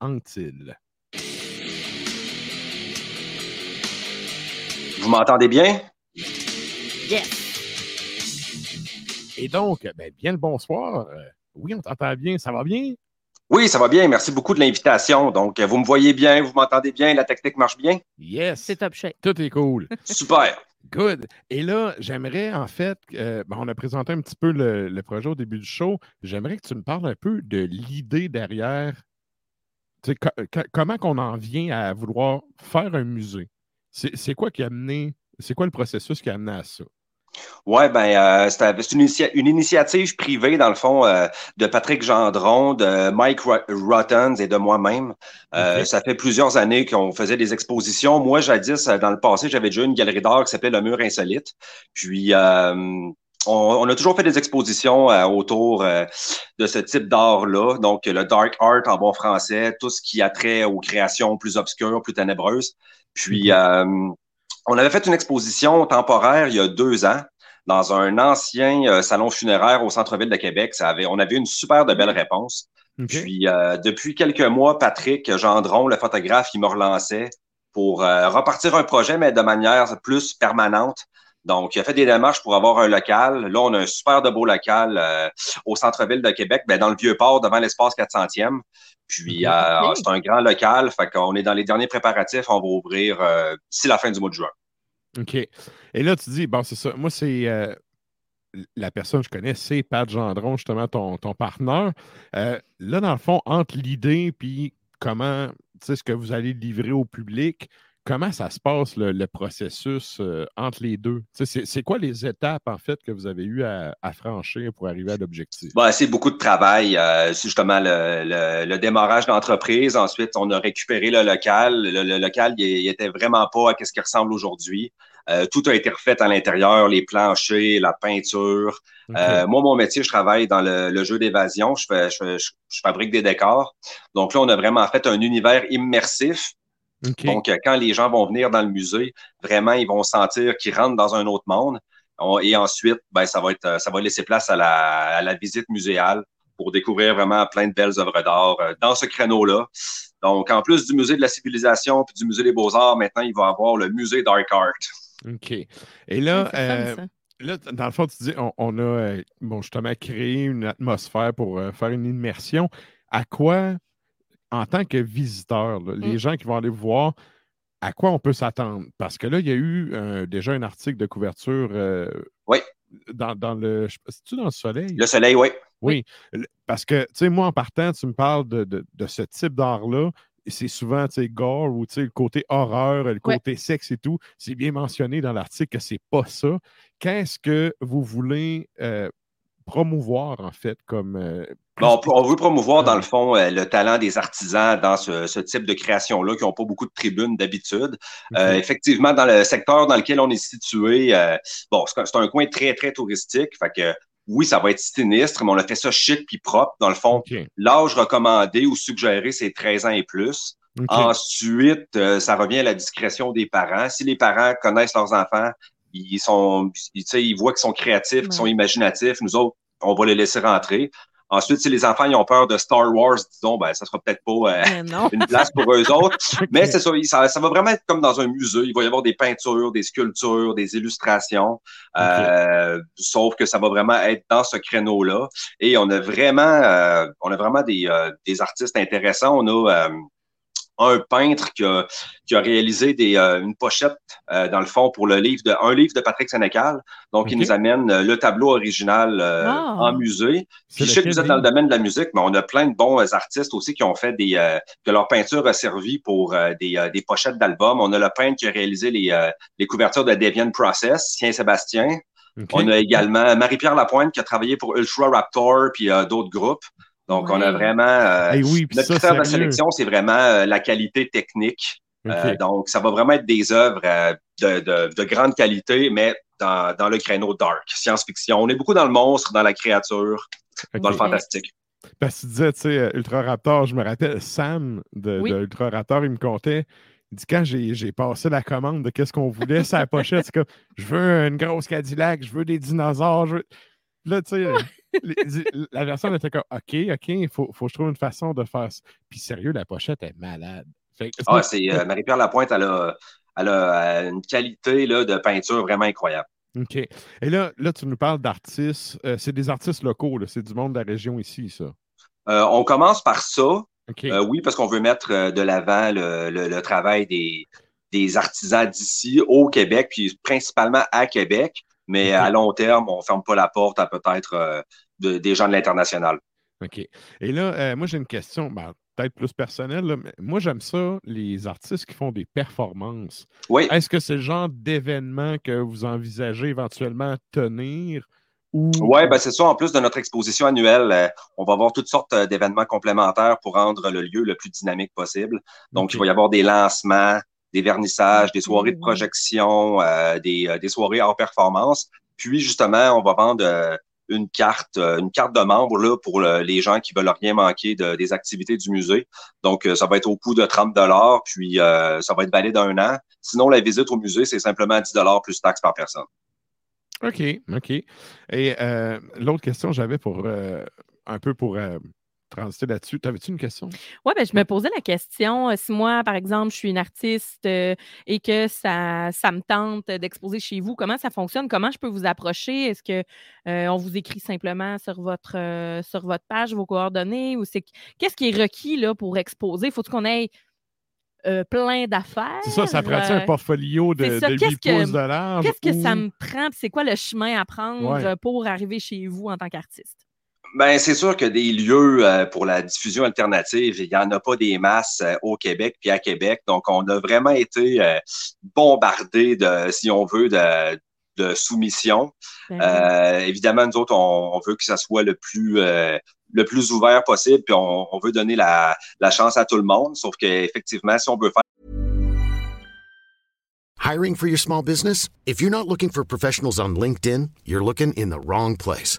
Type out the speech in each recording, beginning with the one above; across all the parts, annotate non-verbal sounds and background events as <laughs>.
Antil. Vous m'entendez bien? Yes. Et donc, ben, bien le bonsoir. Euh, oui, on t'entend bien. Ça va bien? Oui, ça va bien. Merci beaucoup de l'invitation. Donc, vous me voyez bien, vous m'entendez bien, la technique marche bien? Yes. C'est top shape. Tout est cool. <laughs> Super. Good. Et là, j'aimerais en fait, euh, ben, on a présenté un petit peu le, le projet au début du show. J'aimerais que tu me parles un peu de l'idée derrière. Co- co- comment qu'on en vient à vouloir faire un musée? C'est quoi qui a amené, c'est quoi le processus qui a amené à ça? Ouais, ben, euh, c'était- c'est une, initia- une initiative privée, dans le fond, euh, de Patrick Gendron, de Mike Ro- Rottens et de moi-même. Euh. Ça fait plusieurs années qu'on faisait des expositions. Moi, jadis, euh, dans le passé, j'avais déjà une galerie d'art qui s'appelait Le Mur Insolite. Puis, euh, on, on a toujours fait des expositions euh, autour euh, de ce type d'art-là. Donc, le dark art en bon français, tout ce qui a trait aux créations plus obscures, plus ténébreuses. Puis, euh, on avait fait une exposition temporaire il y a deux ans dans un ancien salon funéraire au centre-ville de Québec. Ça avait, on avait une super de belle réponse. Puis, depuis quelques mois, Patrick Gendron, le photographe, il me relançait pour repartir un projet, mais de manière plus permanente. Donc, il a fait des démarches pour avoir un local. Là, on a un super de beau local euh, au centre-ville de Québec, ben, dans le Vieux-Port, devant l'espace 400e. Puis, Ok. euh, c'est un grand local. Fait qu'on est dans les derniers préparatifs. On va ouvrir euh, d'ici la fin du mois de juin. OK. Et là, tu dis, bon, c'est ça. Moi, c'est euh, la personne que je connais, c'est Pat Gendron, justement, ton, ton partenaire. Là, dans le fond, entre l'idée puis comment, tu sais, ce que vous allez livrer au public, comment ça se passe, le, le processus euh, entre les deux? C'est quoi les étapes, en fait, que vous avez eu à, à franchir pour arriver à l'objectif? Bah, c'est beaucoup de travail. Euh, c'est justement le, le, le démarrage d'entreprise. Ensuite, on a récupéré le local. Le, le local, il, il était vraiment pas à ce qu'il ressemble aujourd'hui. Euh, tout a été refait à l'intérieur, les planchers, la peinture. Euh, moi, mon métier, je travaille dans le, le jeu d'évasion. Je, je fabrique des décors. Donc là, on a vraiment fait un univers immersif. Donc, euh, quand les gens vont venir dans le musée, vraiment, ils vont sentir qu'ils rentrent dans un autre monde. On- et ensuite, ben, ça va être, euh, ça va laisser place à la, à la visite muséale pour découvrir vraiment plein de belles œuvres d'art euh, dans ce créneau-là. Donc, en plus du musée de la civilisation puis du musée des beaux-arts, maintenant, il va y avoir le musée Dark Art. OK. Et là, euh. Là, dans le fond, tu dis, on, on a bon, justement créé une atmosphère pour euh, faire une immersion. À quoi, en tant que visiteur, là, les Mm. gens qui vont aller vous voir, à quoi on peut s'attendre? Parce que là, il y a eu euh, déjà un article de couverture euh, Oui. dans, dans le. C'est-tu dans le soleil? Le soleil, oui. Oui. Parce que, tu sais, moi, en partant, tu me parles de, de- de ce type d'art-là. C'est souvent, tu sais, gore ou, tu sais, le côté horreur, le Ouais. côté sexe et tout. C'est bien mentionné dans l'article que c'est pas ça. Qu'est-ce que vous voulez euh, promouvoir, en fait, comme. euh, on veut promouvoir, dans Ah. le fond, euh, le talent des artisans dans ce, ce type de création-là, qui n'ont pas beaucoup de tribunes d'habitude. Euh, Ok. effectivement, dans le secteur dans lequel on est situé, euh, bon, c'est un- coin très, très touristique. Fait que oui, ça va être sinistre, mais on a fait ça chic puis propre. Dans le fond, l'âge recommandé ou suggéré, c'est 13 ans et plus. Ensuite, euh, ça revient à la discrétion des parents. Si les parents connaissent leurs enfants, ils sont, ils, tu sais, ils voient qu'ils sont créatifs, qu'ils sont imaginatifs, nous autres, on va les laisser rentrer. Ensuite, si les enfants ils ont peur de Star Wars, disons, ben, ça sera peut-être pas euh, une place pour eux autres. <laughs> Mais c'est ça, ça, va vraiment être comme dans un musée. Il va y avoir des peintures, des sculptures, des illustrations. Euh, sauf que ça va vraiment être dans ce créneau-là. Et on a vraiment, euh, on a vraiment des, des artistes intéressants. On a un peintre qui a, qui a réalisé des, euh, une pochette, euh, dans le fond, pour le livre de, un livre de Patrick Sénécal. Donc, il nous amène euh, le tableau original ah. en musée. Puis, je sais que vous êtes dans le domaine de la musique, mais on a plein de bons artistes aussi qui ont fait des, que leur peinture a servi pour des, des pochettes d'albums. On a le peintre qui a réalisé les, les couvertures de Deviant Process, Tien Sébastien. On a également Marie-Pierre Lapointe qui a travaillé pour Ultra Raptor puis d'autres groupes. Donc, on a vraiment. Euh, notre critère de sélection, c'est vraiment euh, la qualité technique. Euh, donc, ça va vraiment être des œuvres de, de, de, grande qualité, mais dans, dans le créneau dark, science-fiction. On est beaucoup dans le monstre, dans la créature, dans le fantastique. Parce que tu disais, tu sais, Ultra Raptor, je me rappelle, Sam de, Ultra Raptor, il me comptait. Il dit quand j'ai passé la commande de qu'est-ce qu'on voulait, sa pochette, c'est comme je veux une grosse Cadillac, je veux des dinosaures. Je veux... Là, tu sais, la version était comme OK, OK, il faut, faut que je trouve une façon de faire ça. Puis sérieux, la pochette est malade. ah, c'est euh, Marie-Pierre Lapointe, elle a, elle a euh, une qualité là, de peinture vraiment incroyable. OK. Et là, là tu nous parles d'artistes. Euh, c'est des artistes locaux, c'est du monde de la région ici, ça. on commence par ça. oui, parce qu'on veut mettre de l'avant le, le, travail des, des artisans d'ici au Québec, puis principalement à Québec. Mais à long terme, on ne ferme pas la porte à peut-être euh, des gens de l'international. OK. Et là, euh, moi, j'ai une question, ben, peut-être plus personnelle. mais moi, j'aime ça, les artistes qui font des performances. Oui. Est-ce que c'est le genre d'événement que vous envisagez éventuellement tenir? Ou... Oui, ben c'est ça. En plus de notre exposition annuelle, euh, on va avoir toutes sortes d'événements complémentaires pour rendre le lieu le plus dynamique possible. Donc, il va y avoir des lancements, des vernissages, des soirées de projection, euh, des, euh, des, soirées hors performance. Puis justement, on va vendre euh, une carte, une carte de membre là, pour les gens qui veulent rien manquer de, des activités du musée. Donc, ça va être au coût de 30 dollars, puis ça va être valide un an. Sinon, la visite au musée, c'est simplement 10 dollars plus taxes par personne. OK, OK. Et l'autre question j'avais pour un peu pour transiter là-dessus. T'avais-tu une question? Oui, ben, je me posais la question. Euh, si moi, par exemple, je suis une artiste euh, et que ça, ça me tente d'exposer chez vous, comment ça fonctionne? Comment je peux vous approcher? Est-ce qu'on euh, vous écrit simplement sur votre, sur votre page vos coordonnées? ou c'est Qu'est-ce qui est requis là, pour exposer? Faut-il qu'on ait plein d'affaires. C'est ça, ça prend un portfolio de, de 8 pouces de large? Qu'est-ce que ça me prend? C'est quoi le chemin à prendre pour arriver chez vous en tant qu'artiste? Ben, c'est sûr que des lieux euh, pour la diffusion alternative, il n'y en a pas des masses euh, au Québec puis à Québec. Donc, on a vraiment été euh, bombardé de, si on veut, de, de soumission. Ben évidemment, nous autres, on, veut que ça soit le plus le plus ouvert possible, puis on, on veut donner la, la, chance à tout le monde. Sauf qu'effectivement, si on veut faire Hiring for your small business? If you're not looking for professionals on LinkedIn, you're looking in the wrong place.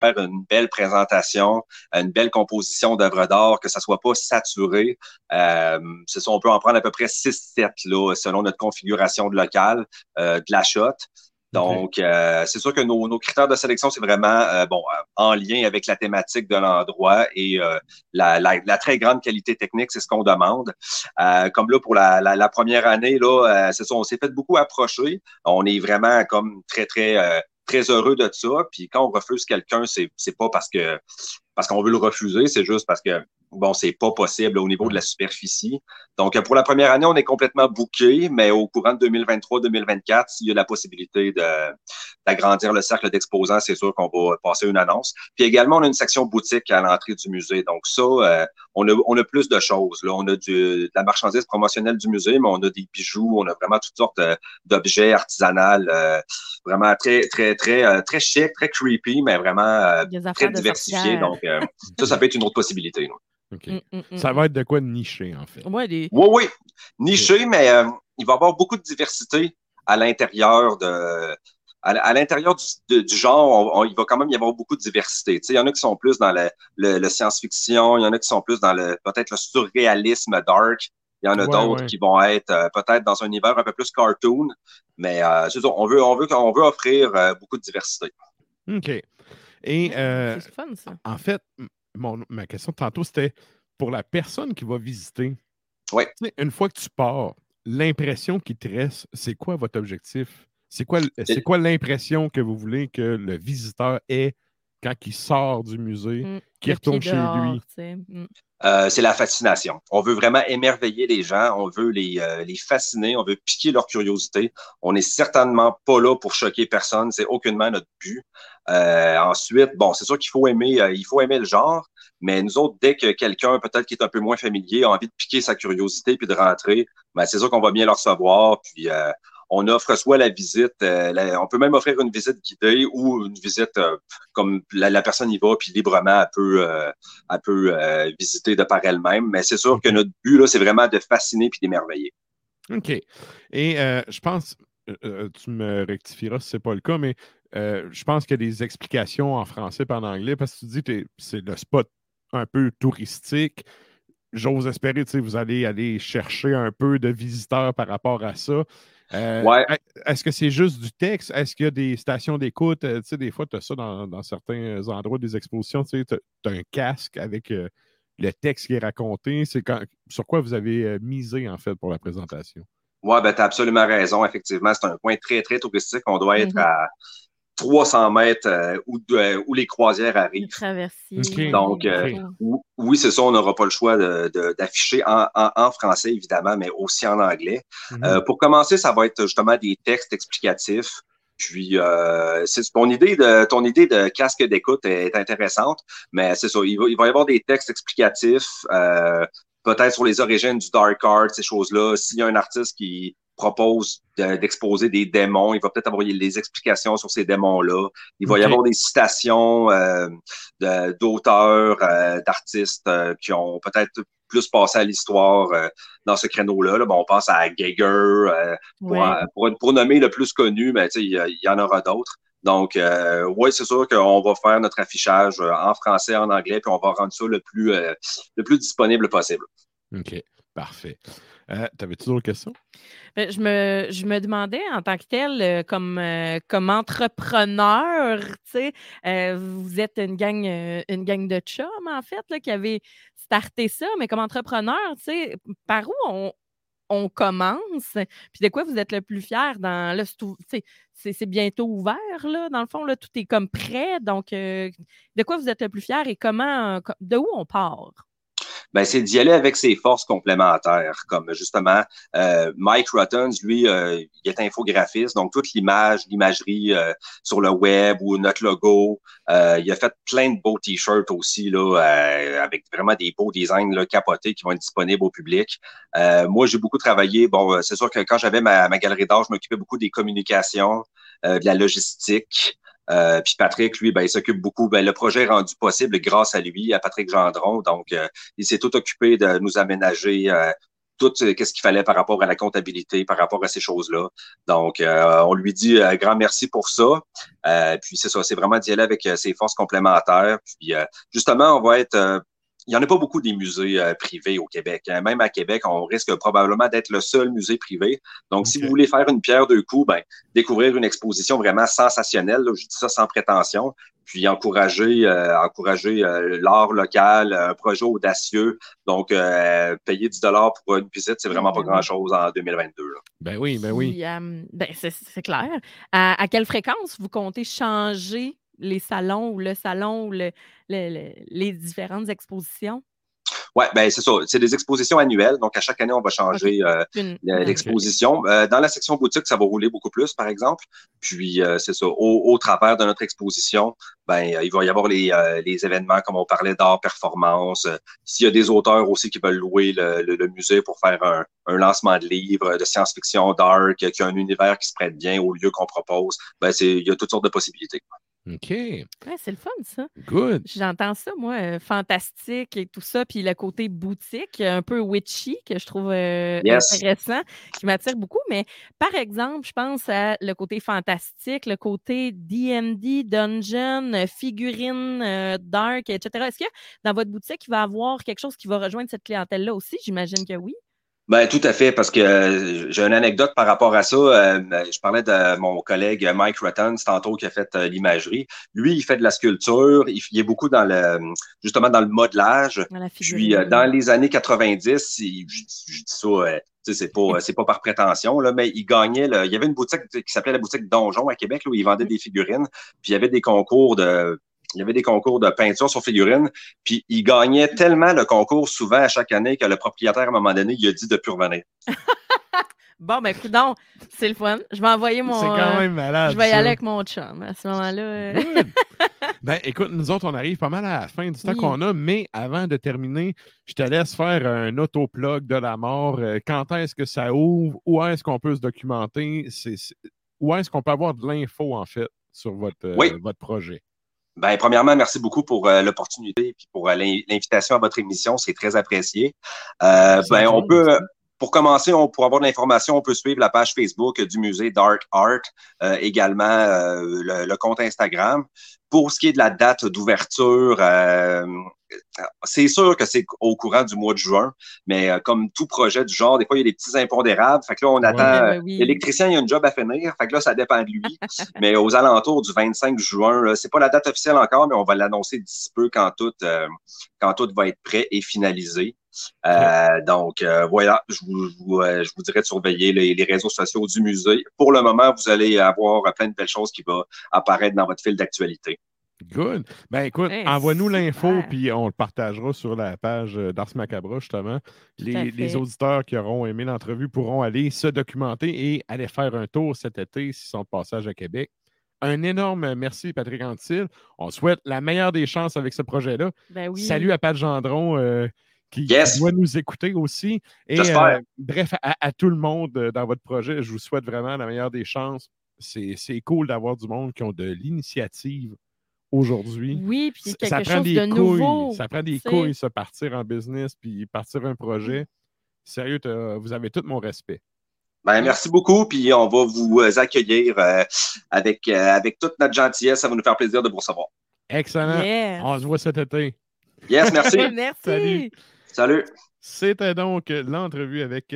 Faire une belle présentation, une belle composition d'œuvres d'art, que ça soit pas saturé. Euh, c'est ça, on peut en prendre à peu près 6-7 là, selon notre configuration de local, euh, de la shot. Donc, euh, c'est sûr que nos, nos, critères de sélection, c'est vraiment euh, bon en lien avec la thématique de l'endroit et euh, la, la, la, très grande qualité technique, c'est ce qu'on demande. comme là, pour la, la première année, là, c'est ça, on s'est fait beaucoup approcher. On est vraiment comme très, très très heureux de ça. Puis quand on refuse quelqu'un, c'est c'est pas parce que parce qu'on veut le refuser, c'est juste parce que bon, c'est pas possible au niveau de la superficie. Donc, pour la première année, on est complètement booké, mais au courant de 2023-2024, s'il y a la possibilité d'agrandir le cercle d'exposants, c'est sûr qu'on va passer une annonce. Puis également, on a une section boutique à l'entrée du musée. Donc ça, euh, on, a, on a plus de choses. Là. On a du, de la marchandise promotionnelle du musée, mais on a des bijoux, on a vraiment toutes sortes d'objets artisanaux, euh, vraiment très, très, très, euh, très chic, très creepy, mais vraiment très diversifié. Donc ça, ça peut être une autre possibilité. Mm, mm, mm, ça va être de quoi nicher, en fait? Oui, oui. Niché, mais euh, il va y avoir beaucoup de diversité à l'intérieur de. À, l'intérieur du, genre, il va quand même y avoir beaucoup de diversité. il y en a qui sont plus dans le, science-fiction, il y en a qui sont plus dans le peut-être le surréalisme dark. Il y en a d'autres qui vont être euh, peut-être dans un univers un peu plus cartoon, mais euh, on veut, on veut, on veut offrir beaucoup de diversité. OK. Et fun, ça. en fait, ma question de tantôt, c'était pour la personne qui va visiter. Oui. Une fois que tu pars, l'impression qui te reste, c'est quoi votre objectif? C'est quoi, c'est quoi l'impression que vous voulez que le visiteur ait quand il sort du musée, mmh, qu'il retourne chez lui? Mmh. Euh, c'est la fascination. On veut vraiment émerveiller les gens, on veut les, euh, les fasciner, on veut piquer leur curiosité. On n'est certainement pas là pour choquer personne, c'est aucunement notre but. Euh, ensuite, bon, c'est sûr qu'il faut aimer, il faut aimer le genre, mais nous autres, dès que quelqu'un peut-être qui est un peu moins familier a envie de piquer sa curiosité puis de rentrer, ben, c'est sûr qu'on va bien le recevoir. Puis on offre soit la visite, euh, on peut même offrir une visite guidée ou une visite euh, comme la, personne y va, puis librement, elle peut, euh, elle peut visiter de par elle-même. Mais c'est sûr que notre but, là, c'est vraiment de fasciner puis d'émerveiller. OK. Et je pense, tu me rectifieras si ce n'est pas le cas, mais je pense qu'il y a des explications en français et en anglais parce que tu dis que c'est le spot un peu touristique j'ose espérer, que vous allez aller chercher un peu de visiteurs par rapport à ça. Euh, est-ce que c'est juste du texte? Est-ce qu'il y a des stations d'écoute? Euh, tu sais, des fois, tu as ça dans, certains endroits des expositions. Tu sais, as, un casque avec euh, le texte qui est raconté. C'est sur quoi vous avez misé, en fait, pour la présentation? Oui, ben, tu as absolument raison. Effectivement, c'est un point très, très touristique. On doit être mm-hmm. à 300 mètres euh, euh, où, les croisières arrivent. Donc, euh, oui, c'est ça, on n'aura pas le choix d'afficher en, français, évidemment, mais aussi en anglais. Mhm. pour commencer, ça va être justement des textes explicatifs. Puis, c'est ton idée de ton idée de casque d'écoute est intéressante, mais c'est ça, il va, il va y avoir des textes explicatifs, peut-être sur les origines du dark art, ces choses-là. S'il y a un artiste qui propose d'exposer des démons. Il va peut-être avoir des explications sur ces démons-là. Il va y avoir des citations euh, d'auteurs, euh, d'artistes euh, qui ont peut-être plus passé à l'histoire dans ce créneau-là. Bon, on pense à Geiger, pour, pour, nommer le plus connu, mais il y, y, en aura d'autres. Donc, oui, c'est sûr qu'on va faire notre affichage en français, en anglais, puis on va rendre ça le plus, le plus disponible possible. OK, parfait. Euh, T'avais-tu d'autres questions? Ben, je me, je me demandais en tant que tel, euh, comme, euh, comme entrepreneur, vous êtes une gang, une gang de chums, en fait, là, qui avait starté ça, mais comme entrepreneur, par où on, on commence? Puis de quoi vous êtes le plus fier dans là, c'est bientôt ouvert, là, dans le fond, là, tout est comme prêt. Donc, de quoi vous êtes le plus fier et comment de où on part? Ben, c'est d'y aller avec ses forces complémentaires, comme justement euh, Mike Ruttons, lui, euh, il est infographiste, donc toute l'image, l'imagerie euh, sur le web ou notre logo. il a fait plein de beaux t-shirts aussi, là, avec vraiment des beaux designs là, capotés qui vont être disponibles au public. moi, j'ai beaucoup travaillé. Bon, c'est sûr que quand j'avais ma, ma galerie d'art, je m'occupais beaucoup des communications, de la logistique. Euh, puis Patrick, lui, ben, il s'occupe beaucoup. Ben, le projet est rendu possible grâce à lui, à Patrick Gendron. Donc, euh, il s'est tout occupé de nous aménager euh, tout ce qu'il fallait par rapport à la comptabilité, par rapport à ces choses-là. Donc, on lui dit un grand merci pour ça. puis c'est ça, c'est vraiment d'y aller avec ses forces complémentaires. Puis justement, on va être il n'y en a pas beaucoup des musées euh, privés au Québec. Hein. Même à Québec, on risque probablement d'être le seul musée privé. Donc, si vous voulez faire une pierre deux coups, ben, découvrir une exposition vraiment sensationnelle, je dis ça sans prétention, puis encourager, euh, encourager euh, l'art local, un projet audacieux. Donc, payer 10 dollars pour une visite, c'est vraiment pas grand-chose en 2022. Ben oui, ben oui. ben c'est clair. À, à, quelle fréquence vous comptez changer les salons ou le salon ou le- le- le- les différentes expositions? Oui, ben c'est ça. C'est des expositions annuelles. Donc, à chaque année, on va changer euh, l'exposition. Euh, dans la section boutique, ça va rouler beaucoup plus, par exemple. Puis, euh, c'est ça. Au, au travers de notre exposition, ben, il va y avoir les, les événements, comme on parlait, d'art performance. S'il y a des auteurs aussi qui veulent louer le, le- le musée pour faire un, un lancement de livres de science-fiction dark, qui a un univers qui se prête bien au lieu qu'on propose, ben, c'est, il y a toutes sortes de possibilités. OK. Ouais, c'est le fun, ça. Good. J'entends ça, moi, euh, fantastique et tout ça, puis le côté boutique, un peu witchy, que je trouve euh, Yes. intéressant, qui m'attire beaucoup. Mais par exemple, je pense à le côté fantastique, le côté D&D, dungeon, figurines, euh, dark, etc. Est-ce que dans votre boutique, il va y avoir quelque chose qui va rejoindre cette clientèle-là aussi? J'imagine que oui. Ben, tout à fait, parce que euh, j'ai une anecdote par rapport à ça. Euh, je parlais de mon collègue Mike Rutten, c'est tantôt qui a fait euh, l'imagerie. Lui, il fait de la sculpture, il, il est beaucoup dans le justement dans le modelage. Dans la Puis figurine. dans les années 90, il- je, je dis ça, c'est pas <laughs> c'est pas par prétention là, mais il gagnait. le- il y avait une boutique qui s'appelait la boutique Donjon à Québec là, où il vendait des figurines. Puis il y avait des concours de il y avait des concours de peinture sur figurines, puis il gagnait tellement le concours souvent à chaque année que le propriétaire, à un moment donné, il a dit de plus revenir. <laughs> Bon, ben, écoute donc, c'est le fun. Je vais envoyer mon. C'est quand euh, même malade. je vais y aller avec mon chum à ce moment-là. euh. <laughs> Ben, écoute, nous autres, on arrive pas mal à la fin du temps Oui. qu'on a, mais avant de terminer, je te laisse faire un autoplug de la mort. Euh, Quand est-ce que ça ouvre? Où est-ce qu'on peut se documenter? C'est- c'est- Où est-ce qu'on peut avoir de l'info, en fait, sur votre, euh, Oui. votre projet? Ben, premièrement, merci beaucoup pour euh, l'opportunité et pour euh, l'in- l'invitation à votre émission. C'est très apprécié. Euh, ben, on peut, pour commencer, on, pour avoir de l'information, on peut suivre la page Facebook du musée Dark Art, euh, également euh, le, le compte Instagram. Pour ce qui est de la date d'ouverture, euh, c'est sûr que c'est au courant du mois de juin, mais euh, comme tout projet du genre, des fois, il y a des petits impondérables. Fait que là, on attend. Ben oui, oui. L'électricien, il a une job à finir. Fait que là, ça dépend de lui. <laughs> mais aux alentours du 25 juin, c'est pas la date officielle encore, mais on va l'annoncer d'ici peu quand tout, euh, quand tout va être prêt et finalisé. Euh, donc euh, voilà, je vous, je vous, euh, je vous dirais de surveiller les, les réseaux sociaux du musée. Pour le moment, vous allez avoir plein de belles choses qui vont apparaître dans votre fil d'actualité. Good. Ben écoute, Hey, envoie-nous l'info, puis on le partagera sur la page euh, d'Ars Macabra, justement. Les, auditeurs qui auront aimé l'entrevue pourront aller se documenter et aller faire un tour cet été s'ils sont de passage à Québec. Un énorme merci, Patrick Antil. On souhaite la meilleure des chances avec ce projet-là. Ben oui. Salut à Pat Gendron euh, qui, Yes. doit nous écouter aussi. Et J'espère. euh, bref, à, à tout le monde dans votre projet, je vous souhaite vraiment la meilleure des chances. C'est c'est cool d'avoir du monde qui ont de l'initiative aujourd'hui. Oui, puis Ça- quelque ça prend chose des de couilles. nouveau. Ça prend des couilles, se partir en business puis partir un projet. Sérieux, vous avez tout mon respect. Ben, merci beaucoup, puis on va vous euh, accueillir euh, avec, euh, avec toute notre gentillesse. Ça va nous faire plaisir de vous recevoir. Excellent. Yes. On se voit cet été. Yes, merci. <laughs> Merci. Salut. Salut. C'était donc l'entrevue avec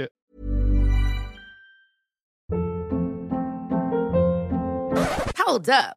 Hold up.